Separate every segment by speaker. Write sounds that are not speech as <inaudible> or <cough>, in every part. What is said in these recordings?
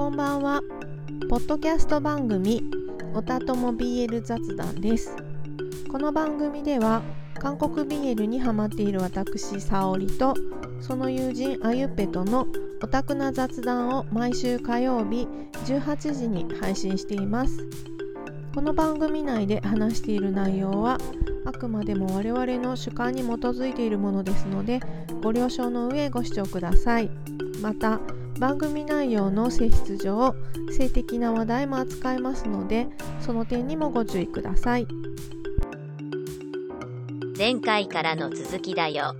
Speaker 1: こんばんは。ポッドキャスト番組おたとも BL 雑談です。この番組では韓国 BL にハマっている私沙織とその友人あゆぺとのオタクな雑談を毎週火曜日18時に配信しています。この番組内で話している内容はあくまでも我々の主観に基づいているものですのでご了承の上ご視聴ください。また番組内容の性質上性的な話題も扱いますのでその点にもご注意ください。
Speaker 2: 前回からの続きだよ。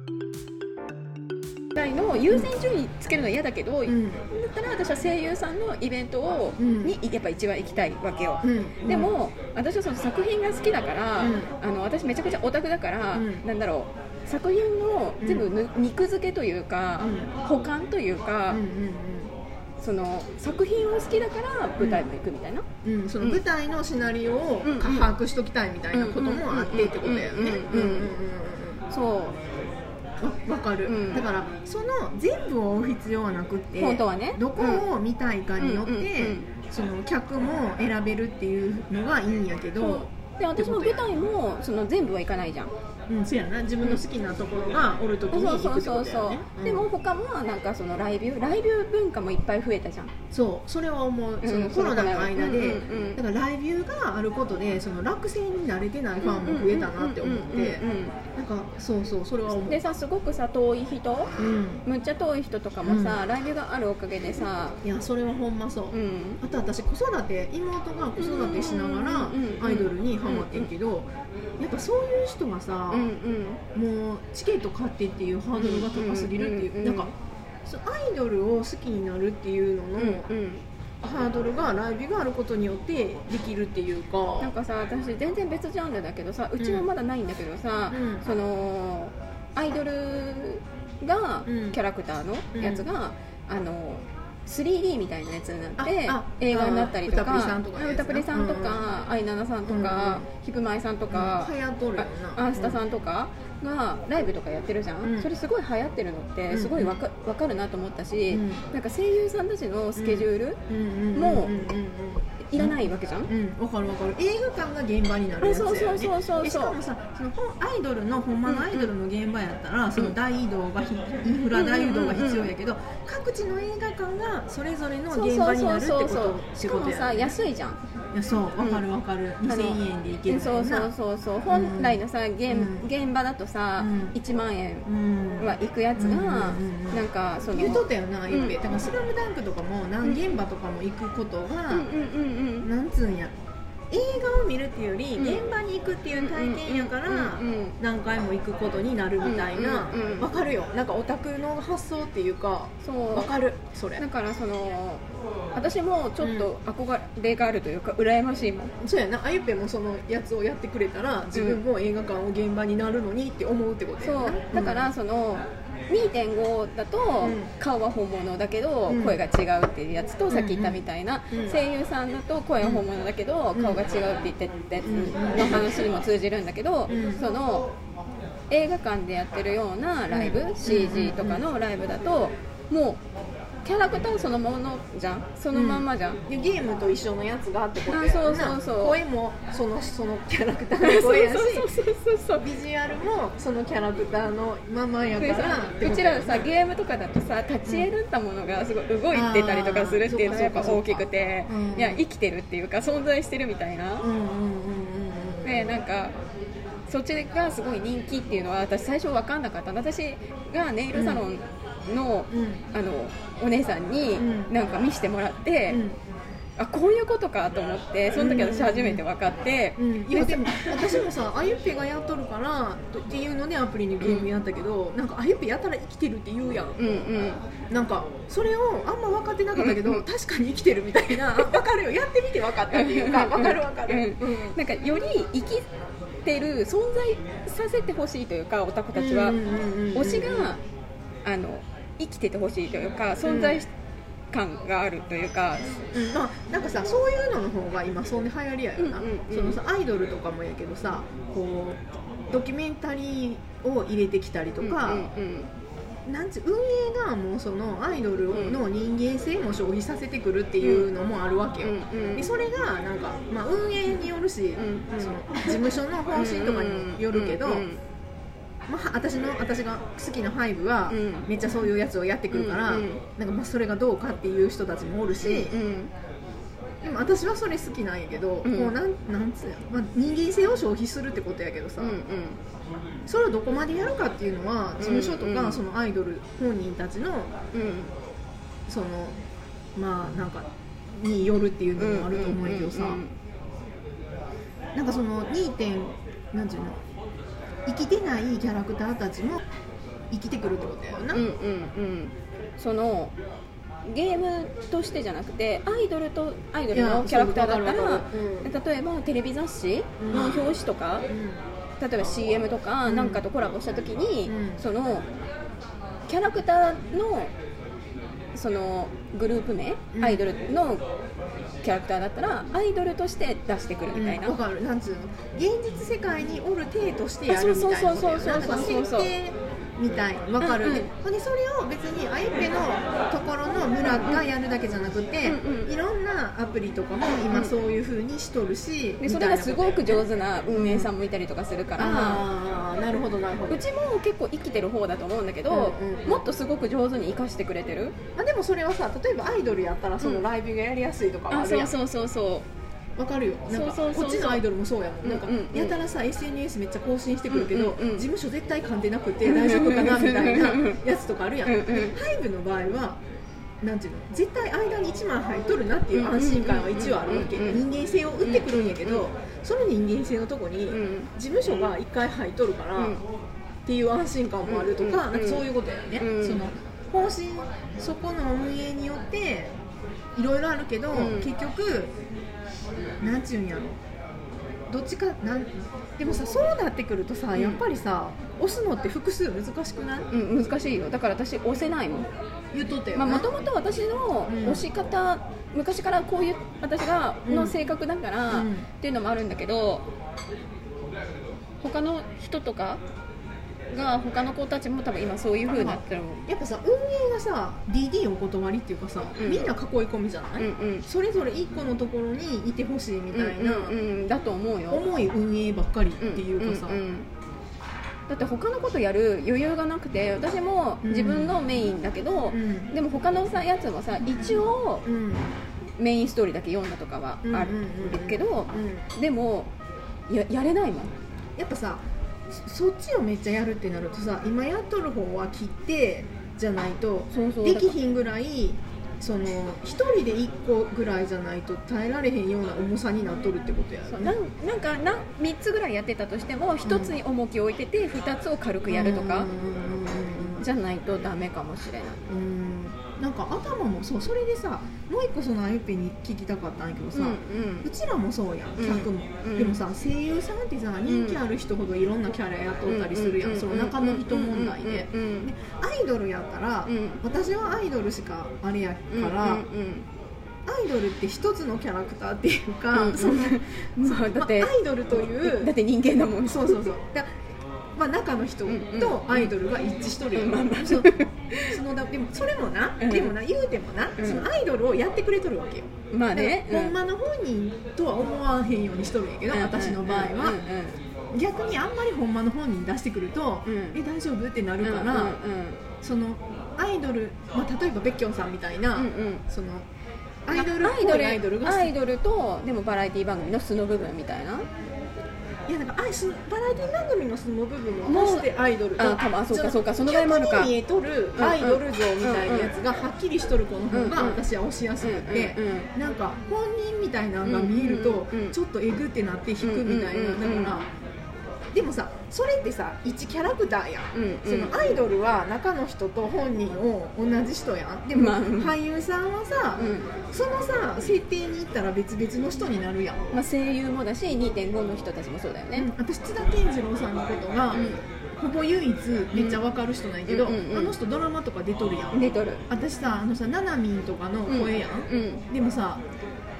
Speaker 3: 代の優先順位つけるのは嫌だけど、
Speaker 4: うん。
Speaker 3: だったら私は声優さんのイベントを、
Speaker 4: うん。
Speaker 3: にやっぱ一番行きたいわけよ、
Speaker 4: うん。
Speaker 3: でも私はその作品が好きだから、
Speaker 4: うん。
Speaker 3: あの私めちゃくちゃオタクだから、
Speaker 4: うん。
Speaker 3: なんだろう作品の全部ぬ、肉付けというか、
Speaker 4: うん。
Speaker 3: 保管というか、その作品を好きだから舞台も行くみたいな、
Speaker 4: うんうん、その舞台のシナリオを
Speaker 3: うん
Speaker 4: 把握しときたいみたいなこともあってってことだよね。
Speaker 3: そう
Speaker 4: わわかる、
Speaker 3: うん
Speaker 4: だからその全部を追う必要はなくって
Speaker 3: 本当はね
Speaker 4: どこを見たいかによって、その客も選べるっていうのがいいんやけど
Speaker 3: で私も舞台もその全部は行かないじゃん
Speaker 4: うんそうやな。自分の好きなところがおるときに
Speaker 3: そうそう
Speaker 4: 行くって
Speaker 3: そうそう
Speaker 4: ことだよね、うん。
Speaker 3: でも他もなんかそのライブライブ文化もいっぱい増えたじゃん。
Speaker 4: そう。それは思う。そ
Speaker 3: うん
Speaker 4: のコロナの間で、
Speaker 3: うんうんうん。
Speaker 4: だからライブがあることでその落選に慣れてないファンも増えたなって思って。
Speaker 3: うんうんうん
Speaker 4: なんかそうそうそれは思う。
Speaker 3: でさすごくさ遠い人。
Speaker 4: うん。
Speaker 3: むっちゃ遠い人とかもさ、ライブがあるおかげでさ。
Speaker 4: いやそれはほんまそう、
Speaker 3: うん。
Speaker 4: あと私子育て妹が子育てしながら
Speaker 3: うんうんうん
Speaker 4: アイドルにハマってんけどやっぱそういう人がさ、
Speaker 3: うんうん。
Speaker 4: もうチケット買ってっていうハードルが高すぎるっていう、
Speaker 3: うんうんうん
Speaker 4: なんかアイドルを好きになるっていうのの、
Speaker 3: うんうん。
Speaker 4: ハードルがライブがあることによってできるっていうか。
Speaker 3: なんかさ私全然別ジャンルだけどさうちはまだないんだけどさ、
Speaker 4: うん。
Speaker 3: そのアイドルが
Speaker 4: うん。
Speaker 3: キャラクターのやつが、あの 3D みたいなやつになって
Speaker 4: ああ
Speaker 3: 映画になったりとか
Speaker 4: あ歌プリさんとかのやつな。
Speaker 3: 歌プリさんとか、アイナナさんとか、ヒプマイさんアースタさんとかがライブとかやってるじゃん、
Speaker 4: うん。
Speaker 3: それすごい流行ってるのって
Speaker 4: うん。
Speaker 3: すごいわかわかるなと思ったし、
Speaker 4: うん。
Speaker 3: なんか声優さんたちのスケジュール、
Speaker 4: うん。うん。うん。
Speaker 3: もう
Speaker 4: うん。うん。うん。
Speaker 3: いらないわけじゃん、
Speaker 4: うん、わかるわかる。映画館が現場になるやつだよね
Speaker 3: あそうそうそうそう。そう
Speaker 4: でしかもさその本アイドルのほんまのアイドルの現場やったら、その大移動がひインフラ大移動が必要やけど、各地の映画館がそれぞれの現場になるってこと仕
Speaker 3: しかもさ安いじゃん。
Speaker 4: いやそうわかるわかる、2000円で行ける
Speaker 3: そうそうそうそう。本来のさ現,、
Speaker 4: うん。
Speaker 3: 現場だとさ、
Speaker 4: うん。
Speaker 3: 1万円
Speaker 4: うん
Speaker 3: は行くやつが、
Speaker 4: うん。うんうんうん
Speaker 3: なんかその
Speaker 4: 言うとったよなゆっぺ、
Speaker 3: うん。
Speaker 4: だから「スラムダンクとかも何現場とかも行くことが、
Speaker 3: うんうんうんうん。
Speaker 4: なんつうんや映画を見るっていうより、
Speaker 3: うん。
Speaker 4: 現場に行くっていう体験やから、何回も行くことになるみたいな。わ、かるよ。なんかオタクの発想っていうか
Speaker 3: そう。
Speaker 4: わかる。それ。
Speaker 3: だからその私もちょっと憧れがあるというか羨ましいもん。
Speaker 4: そうやな。あゆっぺもそのやつをやってくれたら自分も映画館を現場になるのにって思うってことや
Speaker 3: そう。
Speaker 4: な
Speaker 3: だからその2.5だと
Speaker 4: うん。
Speaker 3: 顔は本物だけど
Speaker 4: うん。
Speaker 3: 声が違うっていうやつとさっき言ったみたいな。
Speaker 4: うん。
Speaker 3: 声優さんだと声は本物だけど顔が違うって言ってたやつの話にも通じるんだけど
Speaker 4: うん。
Speaker 3: その映画館でやってるようなライブ CG とかのライブだともうキャラクターそのものじゃん？そのまんまじゃん？
Speaker 4: でゲームと一緒のやつがあってことや
Speaker 3: そうそうそう。
Speaker 4: 声もそのそのキャラクターの声やし
Speaker 3: そうそうそうそう
Speaker 4: ビジュアルもそのキャラクターのままやから。
Speaker 3: うちらさゲームとかだとさ立ち得るったものがすごい動いてたりとかするっていうのがやっぱ大きくて
Speaker 4: うん
Speaker 3: いや生きてるっていうか存在してるみたいな。
Speaker 4: うん。うんうんうんうん
Speaker 3: でなんかそっちがすごい人気っていうのは私最初分かんなかったの。私がネイルサロンの,、
Speaker 4: うん
Speaker 3: あのお姉さんに
Speaker 4: うん。
Speaker 3: なんか見せてもらって、
Speaker 4: うん。
Speaker 3: あこういうことかと思ってその時私初めて分かって、
Speaker 4: うん、いやでも私もさあゆっぺがやっとるからっていうのでアプリにゲームやったけど、なんかあゆっぺやったら生きてるって言うやん。
Speaker 3: うんうん。
Speaker 4: なんかそれをあんま分かってなかったけど、
Speaker 3: うん
Speaker 4: 確かに生きてるみたいな <laughs> 分かるよ。やってみて分かったっていうか分かる分かる、
Speaker 3: うん。なんかより生きてる存在させてほしいというかオタクたちは、
Speaker 4: うんうんうんうん。
Speaker 3: 推しがあの生きててほしいというか存在感があるというか、
Speaker 4: うん。まあ、なんかさそういうのの方が今そうね流行りやよな、
Speaker 3: うんうんうん。
Speaker 4: そのさアイドルとかもやけどさこうドキュメンタリーを入れてきたりとか、
Speaker 3: うんうん
Speaker 4: なんつう運営がもうそのアイドルの人間性も消費させてくるっていうのもあるわけよ、
Speaker 3: うん
Speaker 4: でそれがなんか、まあ、運営によるし、
Speaker 3: うんうん。
Speaker 4: その事務所の方針とかにもよるけど、
Speaker 3: うんうん
Speaker 4: まあ、私の私が好きなハイブは、
Speaker 3: うん。
Speaker 4: めっちゃそういうやつをやってくるから、なんかまあそれがどうかっていう人たちもおるし、
Speaker 3: うん
Speaker 4: でも私はそれ好きなんやけど、
Speaker 3: うん。
Speaker 4: こうなんなんつうや、まあ、人間性を消費するってことやけどさ、
Speaker 3: うんうん。
Speaker 4: それをどこまでやるかっていうのは事務所とか、そのアイドル本人たちの
Speaker 3: うん。
Speaker 4: そのまあなんかによるっていうのもあると思うんやけどさ、なんかその2点なんていうの生きてないキャラクターたちも生きてくるってことやよな、
Speaker 3: うんうんうん。そのゲームとしてじゃなくてアイドルとアイドルのキャラクターだったら例えばテレビ雑誌の表紙とか、例えば CM とか
Speaker 4: うん。
Speaker 3: なんかとコラボした時に、
Speaker 4: うん。
Speaker 3: そのキャラクターのそのグループ名、
Speaker 4: うん。
Speaker 3: アイドルのキャラクターだったらアイドルとして出してくるみたいな、
Speaker 4: わかる。なんつうの？現実世界におる体としてやるみたいなことや
Speaker 3: そ
Speaker 4: みたい。わかる、
Speaker 3: うんうん。
Speaker 4: でほんでそれを別にあゆっぺのところの村がやるだけじゃなくて、
Speaker 3: うんうん。
Speaker 4: いろんなアプリとかも今そういう風にしとるし、
Speaker 3: でそれがすごく上
Speaker 4: 手
Speaker 3: 手な運営さんもいたりとかするから、
Speaker 4: ああなるほどなるほど。
Speaker 3: うちも結構生きてる方だと思うんだけど、
Speaker 4: うんうんうん。
Speaker 3: もっとすごく上手に生かしてくれてる？
Speaker 4: まあ、でもそれはさ例えばアイドルやったらその
Speaker 3: うん
Speaker 4: ライブがやりやすいとかはあ
Speaker 3: あ
Speaker 4: るやん、
Speaker 3: そうそうそうそ
Speaker 4: わかるよ。なんかこっちのアイドルもそうやもんなんかやたらさ SNS めっちゃ更新してくるけど、事務所絶対噛んでなくて大丈夫かなみたいなやつとかあるやん、ハイブの場合はなんていうの絶対間に1枚入っとるなっていう安心感は一応あるわけ、人間性を打ってくるんやけど、
Speaker 3: うん
Speaker 4: その人間性のとこに事務所が1回入っとるから、
Speaker 3: うん。
Speaker 4: っていう安心感もあるとか,、
Speaker 3: うん
Speaker 4: なんかそういうことやよね、
Speaker 3: うん。
Speaker 4: その方針そこの運営によっていろいろあるけど、
Speaker 3: うん。
Speaker 4: 結局なんちゅうんやろ。どっちかなんでもさそうなってくるとさ、
Speaker 3: ん。
Speaker 4: やっぱりさ押すのって複数難しくない？
Speaker 3: うん、難しいよ。だから私押せないもん。
Speaker 4: 言っとったよ
Speaker 3: まあ
Speaker 4: な、
Speaker 3: もともと私の
Speaker 4: うん。
Speaker 3: 押し方、昔からこういう私が
Speaker 4: うん。
Speaker 3: の性格だから、
Speaker 4: うん。
Speaker 3: っていうのもあるんだけど他の人とかが他の子たちも多分今そういう風になってるもん。
Speaker 4: やっぱさ運営がさ DD お断りっていうかさ、
Speaker 3: うん。
Speaker 4: みんな囲い込みじゃない、
Speaker 3: うんうん。
Speaker 4: それぞれ一個のところにいてほしいみたいな、
Speaker 3: うんうんうん。だと思うよ。
Speaker 4: 重い運営ばっかりっていうかさ、
Speaker 3: んんん。だって他のことやる余裕がなくて私も自分のメインだけど、
Speaker 4: うん。
Speaker 3: でも他のさやつもさ一応
Speaker 4: うん。
Speaker 3: メインストーリーだけ読んだとかはあるけど、
Speaker 4: うん。
Speaker 3: でもややれないもん。
Speaker 4: やっぱさそそっちをめっちゃやるってなるとさ今やっとる方は切ってじゃないとできひんぐらいその一人で1個ぐらいじゃないと耐えられへんような重さになっとるってことや
Speaker 3: そうなんなんかなん3つぐらいやってたとしても1つに重きを置いてて2つを軽くやるとかじゃないとダメかもしれない。
Speaker 4: うんなんか頭もそうそれでさもう一個そのあゆっぺに聞きたかったんやけどさ、
Speaker 3: う
Speaker 4: ちらもそうやん
Speaker 3: うん
Speaker 4: 客も、
Speaker 3: うん
Speaker 4: でもさ声優さんってさ人気ある人ほどいろんなキャラやっとったりするやん、その中の人問題で,、アイドルやったら、
Speaker 3: うん。
Speaker 4: 私はアイドルしかあれや
Speaker 3: うん
Speaker 4: から、
Speaker 3: うん。
Speaker 4: アイドルって一つのキャラクターっていうか、そ
Speaker 3: うだって
Speaker 4: まあアイドルという
Speaker 3: だって人間だもん。
Speaker 4: そうそうそう。だまあ、中の人とアイドルが一致しとるよ、
Speaker 3: うんまあまあ
Speaker 4: そのだでもそれもな、
Speaker 3: うん。
Speaker 4: でもな言うてもな、
Speaker 3: うん。
Speaker 4: そのアイドルをやってくれとるわけよ。
Speaker 3: まあね。
Speaker 4: ほんまの本人とは思わへんようにしとるんやけど、私の場合は、逆にあんまりほんまの本人出してくると、
Speaker 3: うん。
Speaker 4: え大丈夫？ってな
Speaker 3: うんうん
Speaker 4: るから、そのアイドル、まあ、例えばベッキョンさんみたいな、
Speaker 3: うんうん。
Speaker 4: そのアイドルっ
Speaker 3: アイドル
Speaker 4: ぽいアイドルが
Speaker 3: アイドルとでもバラエティ番組の素の部分みたいな？い
Speaker 4: やなんかあすバラエティ番組のその部分を出してアイドル。
Speaker 3: あ多分あそうかそうかその場合もあるか。
Speaker 4: 見えとるアイドル像みたいなやつがはっきりしとる子の方が
Speaker 3: うん
Speaker 4: 私は押しやすくてなんか本人みたいなのが見えるとちょっとえぐってなって引くみたいな。だからでもさそれってさ一キャラクターやん、
Speaker 3: うんうん。
Speaker 4: そのアイドルは中の人と本人を同じ人やん。でも、俳優さんはさ、
Speaker 3: うん。
Speaker 4: そのさ設定に行ったら別々の人になるやん。
Speaker 3: まあ、声優もだし2.5の人たちもそうだよね、
Speaker 4: うん、私津田健次郎さんのことが、ほぼ唯一めっちゃわかる人なんやけど、
Speaker 3: うんうんうん。
Speaker 4: あの人ドラマとか出とるやん、
Speaker 3: 出とる。
Speaker 4: 私さあのさななみんとかの声やん、
Speaker 3: うん。
Speaker 4: でもさ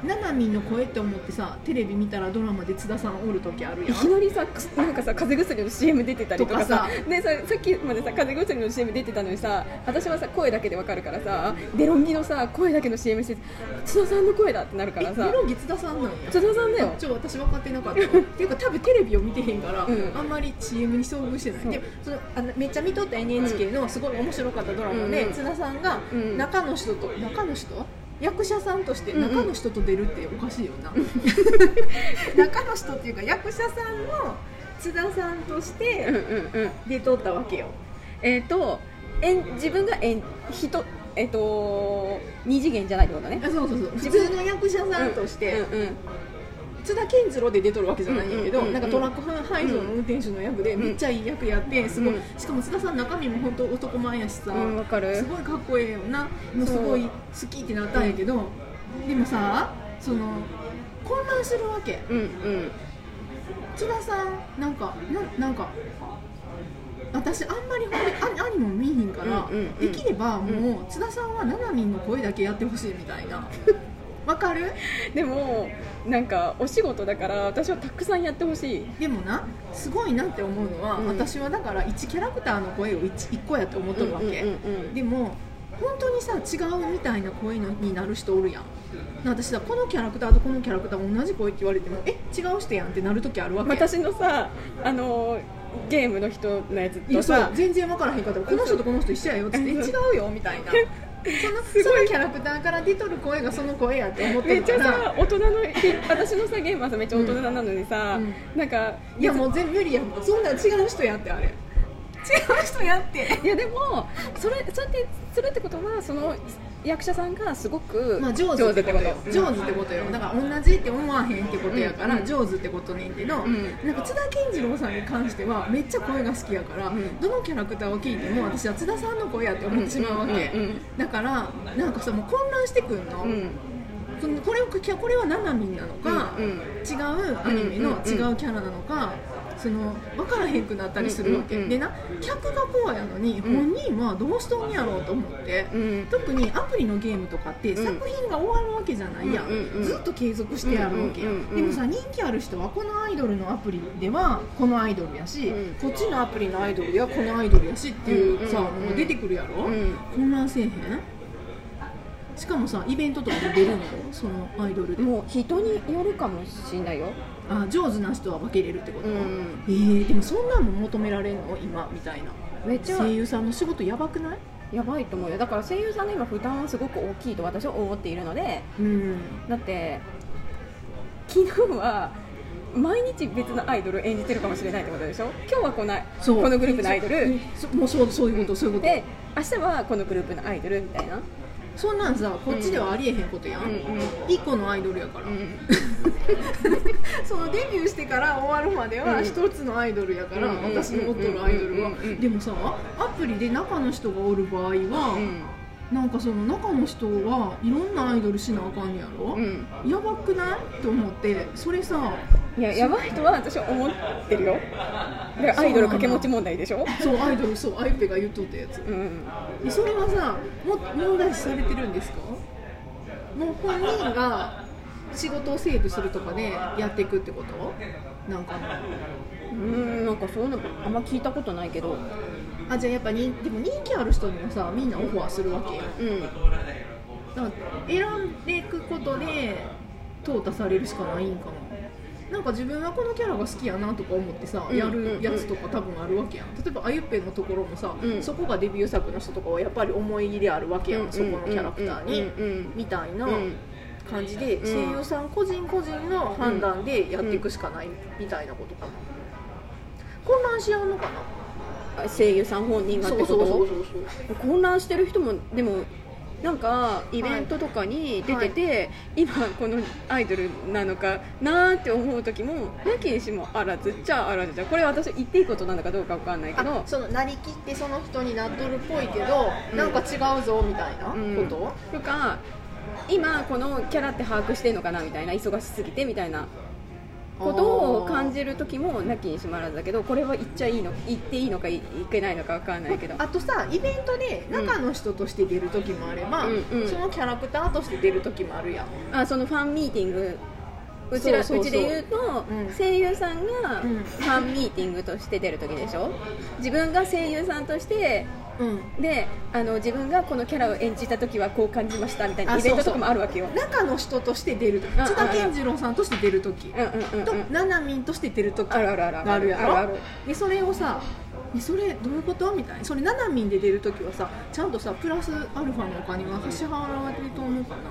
Speaker 4: ななみんの声って思ってさテレビ見たらドラマで津田さんおる時あるやん。
Speaker 3: いきなりさくなんかさ風邪薬の CM 出てたりとかさ。でささっきまでさ風邪薬の CM 出てたのにさ私はさ声だけでわかるからさデロンギのさ声だけの CM して津田さんの声だってなるからさ。
Speaker 4: えメロンギ津田さんなんや？
Speaker 3: 津田さんだよ。
Speaker 4: ちょ私分かってなかった <laughs> っていうか多分テレビを見てへんから、
Speaker 3: うん。
Speaker 4: あんまり CM に遭遇してない。でもそのあのめっちゃ見とった NHK のすごい面白かったドラマで、
Speaker 3: うん。
Speaker 4: 津田さんが
Speaker 3: うん。
Speaker 4: 中の人と中の人役者さんとして中の人と出るっておかしいよな、<laughs> 中の人っていうか役者さんの津田さんとし
Speaker 3: うん
Speaker 4: て出とったわけよ。
Speaker 3: えっ、とえん自分がえん人えっ、と二次元じゃないってことね。
Speaker 4: あそうそうそう。普
Speaker 3: 自分
Speaker 4: 通の役者さんとして、津田健次郎で出とるわけじゃないんやけど、なんかトラック配送の運転手の役でめっちゃいい役やってすごい、
Speaker 3: うん
Speaker 4: しかも津田さん中身も本当男前やしさ、
Speaker 3: うんわかる。
Speaker 4: すごいかっこええよな。もう。すごい好きってなったんやけど、でもさその混乱するわけ。
Speaker 3: うんうん。
Speaker 4: 津田さんなんかななんか私あんまりほんでアニも見えへんから、できればもう津田さんはななみんの声だけやってほしいみたいな <laughs> わかる？
Speaker 3: でもなんかお仕事だから私はたくさんやってほしい。
Speaker 4: でもなすごいなって思うのは、
Speaker 3: うん。
Speaker 4: 私はだから1キャラクターの声を 1, 1個やって思っとるわけ、でも本当にさ違うみたいな声のになる人おるやん。私さこのキャラクターとこのキャラクター同じ声って言われてもえ違う人やんってなる時あるわけ。
Speaker 3: 私のさあのゲームの人のやつとさ。
Speaker 4: 全然分からへんかった。この人とこの人一緒やよって <laughs> 違うよみたいなその
Speaker 3: すごい。
Speaker 4: そのキャラクターから出とる声がその声やって思って
Speaker 3: めっちゃ
Speaker 4: るから
Speaker 3: さ大人の私のさゲームはさめっちゃ大人なのにさ、
Speaker 4: うん。
Speaker 3: なんか
Speaker 4: いやもう全部無理やん。そんなん違う人やってあれ違う人やって。
Speaker 3: いやでもそれそうやってするってことはその役者さんがすごく
Speaker 4: まあ、上手ってことよ。
Speaker 3: うん。
Speaker 4: 上手ってことよ。だから同じって思わへんってことやから、
Speaker 3: うん。
Speaker 4: 上手ってことねんけど、
Speaker 3: ん。
Speaker 4: なんか津田健次郎さんに関してはめっちゃ声が好きやから、
Speaker 3: ん。
Speaker 4: どのキャラクターを聞いても私は津田さんの声やって思ってしまうわけ、だからなんかさもう混乱してくんの、
Speaker 3: うん。
Speaker 4: これをこれはななみんなのか、
Speaker 3: うんうん。
Speaker 4: 違うアニメの違うキャラなのか、その分からへんくなったりするわけ、
Speaker 3: うんうんうん。
Speaker 4: でな客がこうやのに本人はどうしとんやろうと思って、
Speaker 3: うん。
Speaker 4: 特にアプリのゲームとかって
Speaker 3: ん。
Speaker 4: 作品が終わるわけじゃないやん,、
Speaker 3: うんうんうん。
Speaker 4: ずっと継続してやるわけやん,、
Speaker 3: うんうんうん
Speaker 4: でもさ人気ある人はこのアイドルのアプリではこのアイドルやし、
Speaker 3: うん。
Speaker 4: こっちのアプリのアイドルではこのアイドルやしっていうさ、
Speaker 3: うんうん
Speaker 4: 出てくるやろ、
Speaker 3: うん。
Speaker 4: 混乱せえへん？しかもさイベントとかで出るのよそのアイドルで。
Speaker 3: もう人によるかもしれないよ
Speaker 4: あ上手な人は分けれるってこと、
Speaker 3: うん。
Speaker 4: えー、でもそんなんも求められるの？今みたいな。
Speaker 3: めっちゃ。
Speaker 4: 声優さんの仕事やばくない？
Speaker 3: やばいと思うよ。だから声優さんの今負担はすごく大きいと私は思っているので
Speaker 4: うん。
Speaker 3: だって昨日は毎日別のアイドル演じてるかもしれないってことでしょ？今日はこの
Speaker 4: そう。
Speaker 3: このグループのアイドル。
Speaker 4: そもうそうそういうことそういうこと。
Speaker 3: で明日はこのグループのアイドルみたいな。
Speaker 4: そんなんさこっちではありえへんことやん、
Speaker 3: うんうん。
Speaker 4: 一個のアイドルやから、
Speaker 3: うん <laughs> <laughs>
Speaker 4: そのデビューしてから終わるまでは
Speaker 3: うん。
Speaker 4: 一つのアイドルやから、私の持ってるアイドルは、でもさアプリで中の人がおる場合は、
Speaker 3: うん。
Speaker 4: なんかその中の人はいろんなアイドルしなあかんやろ、
Speaker 3: うん。
Speaker 4: やばくない？って思ってそれさ
Speaker 3: いややばいとは私は思ってるよ。でアイドル掛け持ち問題でしょ？
Speaker 4: そうアイドルそうあゆぺが言っとったやつ。
Speaker 3: うん。
Speaker 4: でそれはさも問題視されてるんですか？もう本人が仕事をセーブするとかでやっていくってこと？なんか。な
Speaker 3: うんなんかそういうのあんま聞いたことないけど。
Speaker 4: あじゃあやっぱ人でも人気ある人にもさみんなオファーするわけよ。
Speaker 3: うん。
Speaker 4: だから選んでいくことで淘汰されるしかないんかな。なんか自分はこのキャラが好きやなとか思ってさ、
Speaker 3: うん
Speaker 4: やるやつとか多分あるわけやん。例えばあゆっぺのところもさ、
Speaker 3: うん。
Speaker 4: そこがデビュー作の人とかはやっぱり思い入れあるわけやん、そこのキャラクターに、
Speaker 3: うんうん。
Speaker 4: みたいな。
Speaker 3: うん
Speaker 4: 感じで、
Speaker 3: ん。
Speaker 4: 声優さん個人個人の判断でやっていくしかないみたいなことかな、混乱し合うのかな。
Speaker 3: あ声優さん本人がってこと？
Speaker 4: そうそうそうそう
Speaker 3: 混乱してる人もでもなんかイベントとかに出てて、今このアイドルなのかなーって思う時もなきにしもあらずっちゃあらずじゃこれ私言っていいことなのかどうかわかんないけど。
Speaker 4: あそのなりきってその人になっとるっぽいけど、
Speaker 3: うん。
Speaker 4: なんか違うぞみたいな
Speaker 3: うん。
Speaker 4: こと、
Speaker 3: とか今このキャラって把握してんのかなみたいな忙しすぎてみたいなことを感じる時もなきにしもあらずだけどこれは言っちゃいいの言っていいのかいいけないのか分かんないけど。
Speaker 4: あとさイベントで中の人として出る時もあれば、
Speaker 3: うんうん。
Speaker 4: そのキャラクターとして出る時もあるやん。
Speaker 3: あそのファンミーティングうちら
Speaker 4: そうそうそう。
Speaker 3: うちで言うと、
Speaker 4: うん。
Speaker 3: 声優さんが
Speaker 4: うん。
Speaker 3: ファンミーティングとして出る時でしょ？自分が声優さんとして
Speaker 4: うん。
Speaker 3: であの自分がこのキャラを演じた時はこう感じましたみたいな
Speaker 4: あ
Speaker 3: イベントとかもあるわけよ。
Speaker 4: 中の人として出る時。
Speaker 3: うん
Speaker 4: 津田健次郎さんとして出る時。と
Speaker 3: うん
Speaker 4: ななみん。として出る時。
Speaker 3: あるあるある
Speaker 4: があるやろ？でそれをさえそれどういうこと？みたいな。それななみんで出る時はさちゃんとさプラスアルファのお金が支払われると思うかな。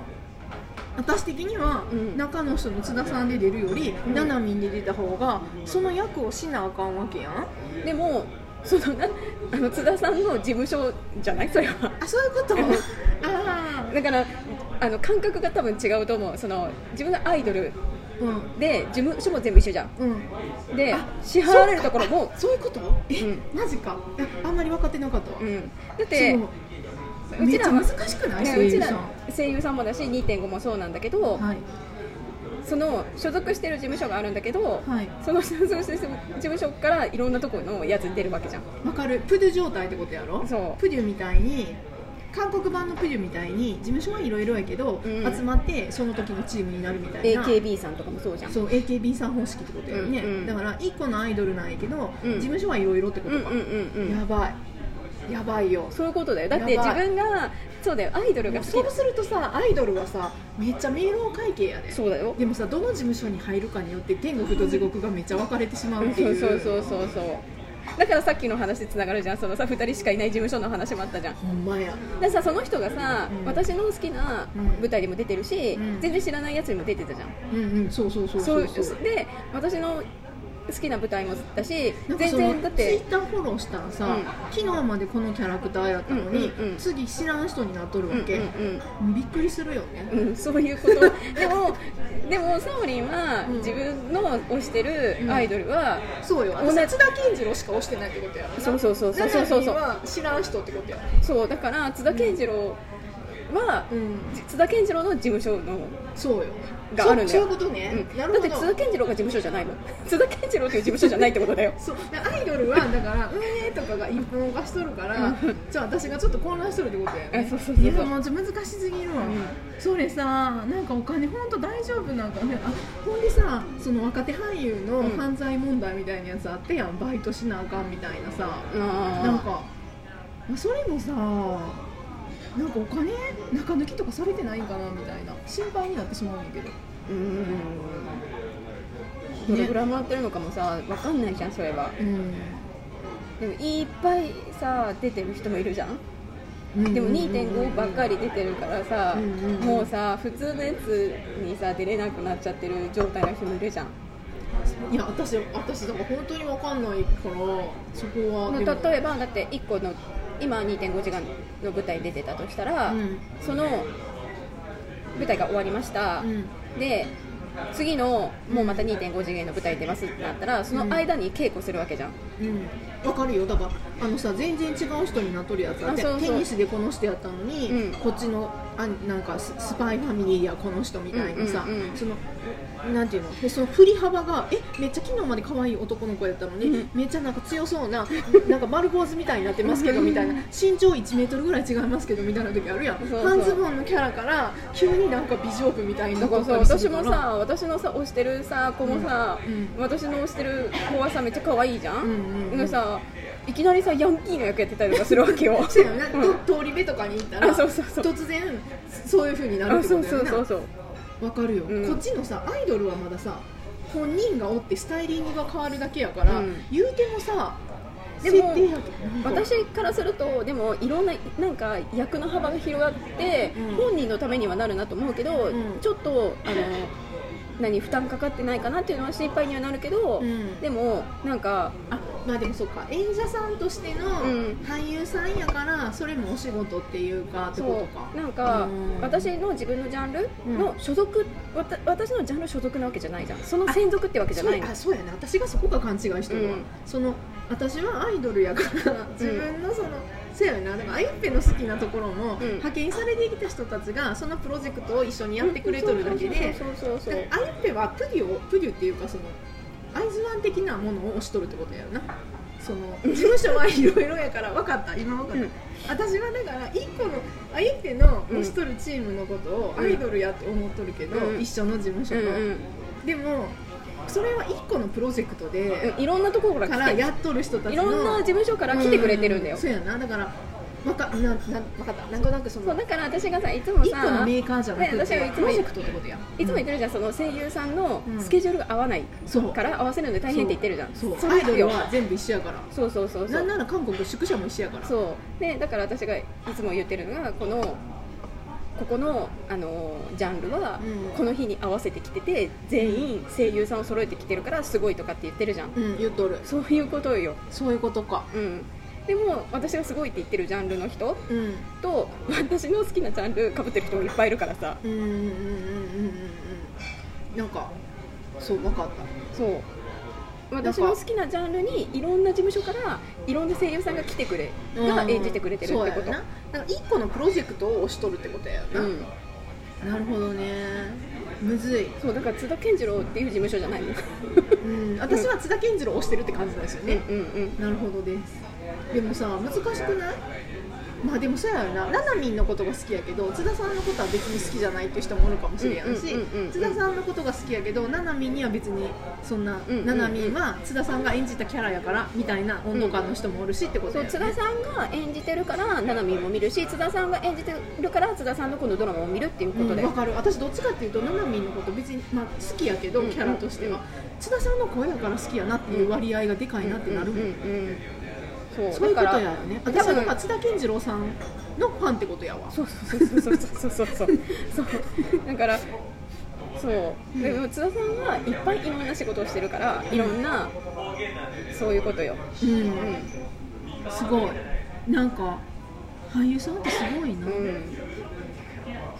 Speaker 4: 私的には、
Speaker 3: うん。
Speaker 4: 中の人の津田さんで出るより、
Speaker 3: うん。
Speaker 4: ななみんで出た方がその役をしなあかんわけやん。
Speaker 3: でもそのなあの津田さんの事務所じゃない？それは。
Speaker 4: あそういうこと？<laughs> あ
Speaker 3: だからあの感覚が多分違うと思う。その自分がアイドル
Speaker 4: あうん。
Speaker 3: で事務所も全部一緒じゃん。
Speaker 4: うん。
Speaker 3: で
Speaker 4: あ
Speaker 3: 支払われるところも
Speaker 4: そういうこと？え、
Speaker 3: うん。
Speaker 4: マジか。えあんまり分かってなかったわ、
Speaker 3: うん、だって
Speaker 4: そう。ち
Speaker 3: らは
Speaker 4: 難しくない？
Speaker 3: ねうちら
Speaker 4: 声優さん。
Speaker 3: 声優さんもだし2.5もそうなんだけど、
Speaker 4: はい
Speaker 3: その所属してる事務所があるんだけど、
Speaker 4: はい。
Speaker 3: その所属してる事務所からいろんなところのやつに出るわけじゃん。
Speaker 4: わかる。プデュ状態ってことやろ？
Speaker 3: そう。
Speaker 4: プデュみたいに韓国版のプデュみたいに事務所はいろいろやけど、
Speaker 3: うん。
Speaker 4: 集まってその時のチームになるみたいな。
Speaker 3: AKB さんとかもそうじゃん。
Speaker 4: そう AKB さん方式ってことやよね、
Speaker 3: うんうん。
Speaker 4: だから1個のアイドルなんやけど、
Speaker 3: うん。
Speaker 4: 事務所はいろいろってことか、
Speaker 3: うんうんうんうん。
Speaker 4: やばい。やばいよ。
Speaker 3: そういうことだよ。だって自分がそうだよアイドルが好き
Speaker 4: そうするとさアイドルはさめっちゃ明朗会計やで。
Speaker 3: そうだよ。
Speaker 4: でもさどの事務所に入るかによって天国と地獄がめっちゃ分かれてしまうって
Speaker 3: そう。
Speaker 4: いう
Speaker 3: そうそうそうそう。だからさっきの話つながるじゃん。そのさ2人しかいない事務所の話もあったじゃん。
Speaker 4: ほんまや。
Speaker 3: でさその人がさ、
Speaker 4: うん。
Speaker 3: 私の好きな舞台にも出てるし、
Speaker 4: うん。
Speaker 3: 全然知らないやつにも出てたじゃん。
Speaker 4: うんうんそうそうそう
Speaker 3: そ
Speaker 4: う。そう
Speaker 3: で私の好きな舞台もだし全然だって
Speaker 4: ツイッターフォローしたらさ、
Speaker 3: うん。
Speaker 4: 昨日までこのキャラクターやったのに、
Speaker 3: うんうん。うん
Speaker 4: 次知らん人になっとるわけ、
Speaker 3: うんうん
Speaker 4: びっくりするよね、
Speaker 3: うん、うん、そういうこと。でもでもサオリンは
Speaker 4: うん。
Speaker 3: 自分の推してるアイドルは、
Speaker 4: そうよ。
Speaker 3: 同じ。
Speaker 4: 私津田健次郎しか推してないってことや
Speaker 3: そうそうそうそうそう。そうそ
Speaker 4: 知らん人ってことや。
Speaker 3: そうだから津田健次郎は、
Speaker 4: うん。
Speaker 3: 津田健次郎の事務所の
Speaker 4: そうよ。
Speaker 3: があるんだよ。
Speaker 4: そういうことね、
Speaker 3: うん。
Speaker 4: なるほど。
Speaker 3: だって津田健次郎が事務所じゃないの。津田健次郎という事務所じゃないってことだよ。<laughs>
Speaker 4: そう。でアイドルはだから運営とかが一本化しとるからじゃあ私がちょっと混乱しとるってことやね。
Speaker 3: あそうそうそう
Speaker 4: いやもうちょっと難しすぎるわ、
Speaker 3: うん。
Speaker 4: それさなんかお金本当大丈夫なんかねあほんでさその若手俳優の
Speaker 3: うん。
Speaker 4: 犯罪問題みたいなやつあってやん。バイトしなあかんみたいなさ。
Speaker 3: あー。
Speaker 4: なんかまあそれもさなんかお金中抜きとかされてないんかなみたいな心配になってしまうんだけど。
Speaker 3: うん。どれぐらいもらってるのかもさ分かんないじゃんそれは。
Speaker 4: うん。
Speaker 3: でもいっぱいさ出てる人もいるじゃん。でも2.5ばっかり出てるからさ、
Speaker 4: うんうんうん。
Speaker 3: もうさ普通のやつにさ出れなくなっちゃってる状態の人もいるじゃん。
Speaker 4: いや私私だから本当に分かんないからそこは。
Speaker 3: 例えばだって1個の今2.5時間の舞台出てたとしたら、
Speaker 4: うん。
Speaker 3: その舞台が終わりました、
Speaker 4: うん。
Speaker 3: で次のもうまた2.5次元の舞台出ますってなったらその間に稽古するわけじゃん、
Speaker 4: うん。わかるよ。だからあのさ全然違う人になっとるやつ。あってテニスでこの人やったのに、
Speaker 3: うん。
Speaker 4: こっちのあなんかススパイファミリーやこの人みたいなさ、
Speaker 3: うんうんうん。
Speaker 4: そのなんていうの？でその振り幅がえめっちゃ昨日まで可愛い男の子やったのに、
Speaker 3: うん。
Speaker 4: めっちゃなんか強そうななんか丸坊主みたいになってますけどみたいな身長1メートルぐらい違いますけどみたいな時あるやん。
Speaker 3: そうそう。
Speaker 4: 半ズボンのキャラから急になんか美女部みたいにな
Speaker 3: だ
Speaker 4: っ
Speaker 3: か。らさ私もさ私のさ推してるさ子もさ、
Speaker 4: うん。
Speaker 3: 私の推してる子はさめっちゃ可愛いじゃん、
Speaker 4: うんうんうん。
Speaker 3: いきなりさヤンキーの役やってたりとかするわけよ。<laughs>
Speaker 4: そうやな、
Speaker 3: うん。
Speaker 4: と通り部とかに行ったら突然そういう風になる
Speaker 3: あそう
Speaker 4: ってことだよな。
Speaker 3: そうそうそう
Speaker 4: わかるよ、
Speaker 3: うん。
Speaker 4: こっちのさアイドルはまださ本人がおってスタイリングが変わるだけやから、
Speaker 3: うん。
Speaker 4: 言うてもさ
Speaker 3: でも私からするとでもいろんななんか役の幅が広がって、
Speaker 4: うん。
Speaker 3: 本人のためにはなるなと思うけど、
Speaker 4: ん。
Speaker 3: ちょっとあの何負担かかってないかなっていうのは心配にはなるけど、
Speaker 4: うん。
Speaker 3: でもなんか
Speaker 4: あまあでもそうか。演者さんとしての
Speaker 3: うん
Speaker 4: 俳優さんやからそれもお仕事っていうかってことか。
Speaker 3: なんか
Speaker 4: うん。
Speaker 3: 私の自分のジャンルの所属、わた私のジャンル所属なわけじゃないじゃん。その専属ってわけじゃない
Speaker 4: あそうやな私がそこが勘違いしてるわ、
Speaker 3: うん。
Speaker 4: その私はアイドルやから自分のその、そうやな。だからあゆっぺの好きなところも、
Speaker 3: うん。
Speaker 4: 派遣されてきた人たちがそのプロジェクトを一緒にやってくれとるだけであゆっぺはプデュをプデュっていうかそのアイズワン的なものを推しとるってことやよな。その事務所はいろいろやから分かった。今分かった、
Speaker 3: うん。
Speaker 4: 私はだから一個のあゆっぺの
Speaker 3: うん。
Speaker 4: 推しとるチームのことを
Speaker 3: うん
Speaker 4: アイドルやって思っとるけど、
Speaker 3: うん。
Speaker 4: 一緒の事務所と、
Speaker 3: うんうん。
Speaker 4: でもそれは一個のプロジェクトで、
Speaker 3: い。ろんなところから
Speaker 4: からやっとる人たちの
Speaker 3: いろんな事務所から来てくれてるんだよ、
Speaker 4: うそうやな。だからわかななわかった。なんとなくその
Speaker 3: そうだから私がさいつも
Speaker 4: 一個の
Speaker 3: さ
Speaker 4: メーカーじゃなくて、
Speaker 3: ね私はいつも
Speaker 4: プロジェクトってことや。
Speaker 3: いつも言ってるじゃんその声優さんの
Speaker 4: うん。
Speaker 3: スケジュールが合わないから合わせるので大変って言ってるじゃん。
Speaker 4: そう。
Speaker 3: そう。
Speaker 4: アイドル
Speaker 3: よ
Speaker 4: は全部一緒やから。
Speaker 3: そうそうそうそ
Speaker 4: なん
Speaker 3: う
Speaker 4: なら韓国宿舎も一緒やから。
Speaker 3: そう。でだから私がいつも言ってるのがこのここのあのジャンルは
Speaker 4: うん。
Speaker 3: この日に合わせてきてて全員声優さんを揃えてきてるからすごいとかって言ってるじゃん。
Speaker 4: うん言っとる。
Speaker 3: そういうことよ、
Speaker 4: そういうことか。
Speaker 3: うん、でも私がすごいって言ってるジャンルの人
Speaker 4: うん。
Speaker 3: と私の好きなジャンルかぶってる人もいっぱいいるからさ。
Speaker 4: うんうんうんうんうんうんなんかそう分かった。
Speaker 3: そう私の好きなジャンルにいろんな事務所からいろんな声優さんが来てくれが演じてくれてるってこと。
Speaker 4: な。だから一個のプロジェクトを推しとるってことやよな、
Speaker 3: うん。
Speaker 4: なるほどね。むずい、
Speaker 3: そうだから津田健次郎っていう事務所じゃないの。
Speaker 4: うん、私は津田健次郎を推してるって感じなんですよね、
Speaker 3: うんうんうん。
Speaker 4: なるほどです。でもさ難しくない？まあでもそうやよな。ななみんのことが好きやけど津田さんのことは別に好きじゃないっていう人もおるかもしれやんし津田さんのことが好きやけどななみんには別にそんなななみんは津田さんが演じたキャラやからみたいな温度感の人もおるしってこと
Speaker 3: そう
Speaker 4: やよね
Speaker 3: 津田さんが演じてるからななみんも見るし津田さんが演じてるから津田さんのこのドラマを見るっていうことで、
Speaker 4: うんわかる。私どっちかっていうとななみんのこと別に、まあ、好きやけど
Speaker 3: うん
Speaker 4: キャラとしては。津田さんの声やから好きやなっていう割合がでかいなってなるもん
Speaker 3: そう
Speaker 4: そういうことやね。私は松田健次郎さんのファンってことやわ。
Speaker 3: そうそうそうそうそうそうそう。だからそう。でも津田さんはいっぱいいろんな仕事をしてるからいろんなそういうことよ。
Speaker 4: うん、
Speaker 3: うん、
Speaker 4: すごい。なんか俳優さんってすごいな、
Speaker 3: うん、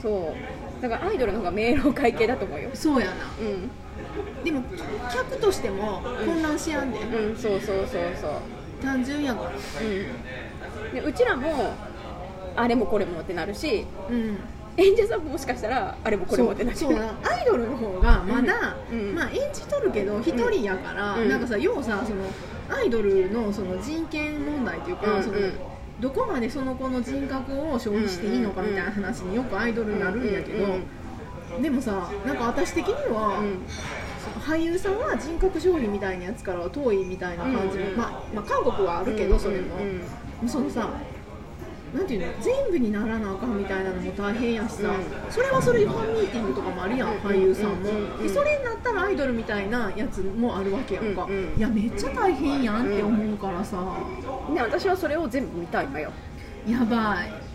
Speaker 3: そう。だからアイドルの方が明朗会系だと思うよ。
Speaker 4: そうやな。
Speaker 3: うん。
Speaker 4: でも客としても混乱しやんで、
Speaker 3: うん、うん、そうそうそうそう。
Speaker 4: 単純やから
Speaker 3: うん。でうちらもあれもこれもってなるし
Speaker 4: うん。
Speaker 3: 演者さんももしかしたらあれもこれもってなる。
Speaker 4: そうそうなアイドルの方がまだ、
Speaker 3: うん。
Speaker 4: まあ、演じとるけど一人やから、
Speaker 3: うん。
Speaker 4: なんかさ要はさそのアイドルのその人権問題というか、その
Speaker 3: うん。うん
Speaker 4: どこまでその子の人格を消費していいのかみたいな話によくアイドルになるんやけど、でもさなんか私的には、
Speaker 3: うん
Speaker 4: 俳優さんは人格消費みたいなやつからは遠いみたいな感じの、
Speaker 3: うんうん
Speaker 4: まあ、まあ韓国はあるけど、それも、
Speaker 3: うん。
Speaker 4: そのさなんていうの全部にならなあかんみたいなのも大変やしさ、
Speaker 3: う
Speaker 4: それはそれでファンミーティングとかもあるやん、
Speaker 3: うん
Speaker 4: 俳優さんも、
Speaker 3: うん。うんうん
Speaker 4: でそれになったらアイドルみたいなやつもあるわけやんか、
Speaker 3: うんうん
Speaker 4: いやめっちゃ大変やんって思うからさ、
Speaker 3: で私はそれを全部見たいのよ。
Speaker 4: やばい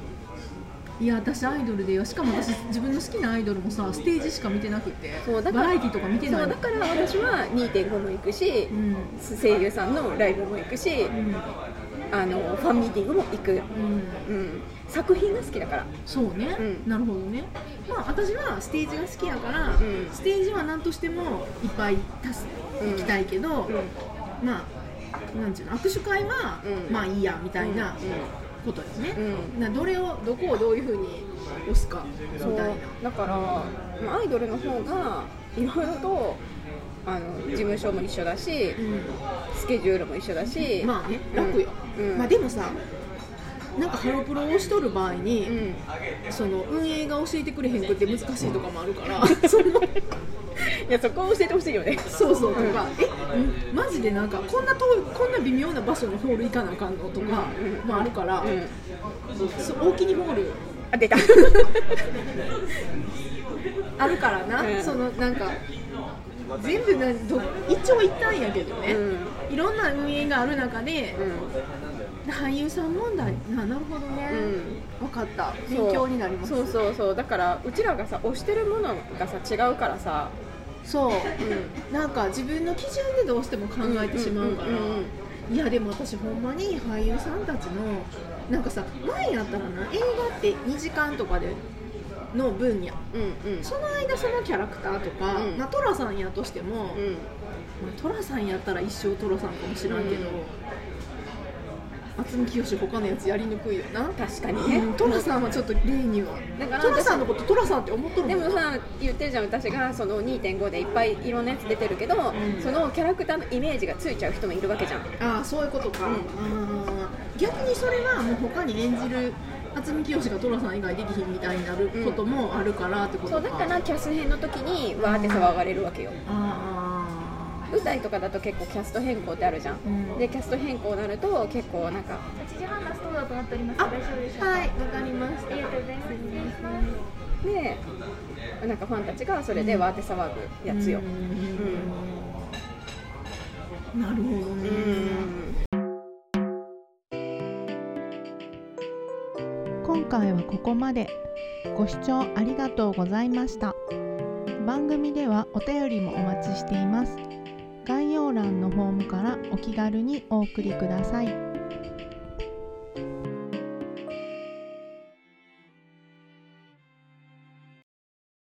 Speaker 4: いや私アイドルでよ。しかも私自分の好きなアイドルもさステージしか見てなくて
Speaker 3: そうだから
Speaker 4: バラエティとか見てない
Speaker 3: そうだから私は2.5も行くし
Speaker 4: う、ん。
Speaker 3: 声優さんのライブも行くし
Speaker 4: うん。
Speaker 3: あのファンミーティングも行く、
Speaker 4: うん。
Speaker 3: うん、作品が好きだから。
Speaker 4: そうね、
Speaker 3: うん。
Speaker 4: なるほどね。まあ私はステージが好きやから、
Speaker 3: ん。
Speaker 4: ステージは何としてもいっぱい足す、
Speaker 3: うん
Speaker 4: 行きたいけど、
Speaker 3: うん。
Speaker 4: まあなんていうの握手会は、
Speaker 3: うん。
Speaker 4: まあいいやみたいな。
Speaker 3: うん
Speaker 4: ことよね、
Speaker 3: うん。
Speaker 4: などれをどこをどういうふうに押すかみたいな。
Speaker 3: だからまあアイドルの方がいろいろとあの事務所も一緒だしスケジュールも一緒だし、
Speaker 4: うん、まあね楽よ、
Speaker 3: うん。
Speaker 4: まあでもさなんかハロプロをしとる場合に、
Speaker 3: うん。
Speaker 4: その運営が教えてくれへんくって難しいとかもあるからその <laughs>
Speaker 3: いやそこを教えてほしいよね。
Speaker 4: そうそう。とか、えんマジでなんかこんな遠いこんな微妙な場所にホール行かなあかんのとか
Speaker 3: うん。
Speaker 4: もあるから、
Speaker 3: うん。
Speaker 4: そう大きにホール。
Speaker 3: あ出た。<laughs>
Speaker 4: あるからな、
Speaker 3: うん。
Speaker 4: そのなんか全部など一長一短やけどね、
Speaker 3: うん。
Speaker 4: いろんな運営がある中で
Speaker 3: う
Speaker 4: 俳優さん問題。ななるほどね、
Speaker 3: ん。
Speaker 4: 分かった。
Speaker 3: ん
Speaker 4: 勉強になります。
Speaker 3: そうそうそう。だからうちらがさ推してるものがさ違うからさ
Speaker 4: そう。
Speaker 3: うん。
Speaker 4: なんか自分の基準でどうしても考えてしまうから、
Speaker 3: んんん
Speaker 4: いやでも私ほんまに俳優さんたちのなんかさ前やったらな？映画って2時間とかでの分野
Speaker 3: うんうん。
Speaker 4: その間そのキャラクターとか、
Speaker 3: うん。
Speaker 4: まあ、トラさんやとしても、ま
Speaker 3: うん。
Speaker 4: あ、トラさんやったら一生トラさんかもしらんけど、
Speaker 3: うん
Speaker 4: 渥美清他のやつやりにくいよな、
Speaker 3: 確かにね、
Speaker 4: うんトラさんはちょっと例には。
Speaker 3: だから
Speaker 4: トラさんのことトラさんって思っとる
Speaker 3: で
Speaker 4: も
Speaker 3: さ言ってるじゃん私がその2.5でいっぱいいろんなやつ出てるけど、
Speaker 4: ん。
Speaker 3: そのキャラクターのイメージがついちゃう人もいるわけじゃん。
Speaker 4: ああそういうことか、
Speaker 3: うん。
Speaker 4: 逆にそれはもう他に演じる渥美清がトラさん以外できひんみたいになることもあるからってことか、
Speaker 3: そうだからキャス編の時にわーって騒がれるわけよ。
Speaker 4: あ
Speaker 3: 舞台とかだと結構キャスト変更ってあるじゃん、
Speaker 4: うん。
Speaker 3: でキャスト変更になると結構なんか
Speaker 5: 8時半ラストだとなっております。大丈夫でしょうか。
Speaker 4: はいわかりました
Speaker 5: ありがとうございます。失礼します
Speaker 3: でなんかファンたちがそれでわーって騒ぐやつよ、
Speaker 4: うん。なるほどね、
Speaker 1: 今回はここまで。ご視聴ありがとうございました。番組ではお便りもお待ちしています。概要欄のフォームからお気軽にお送りください。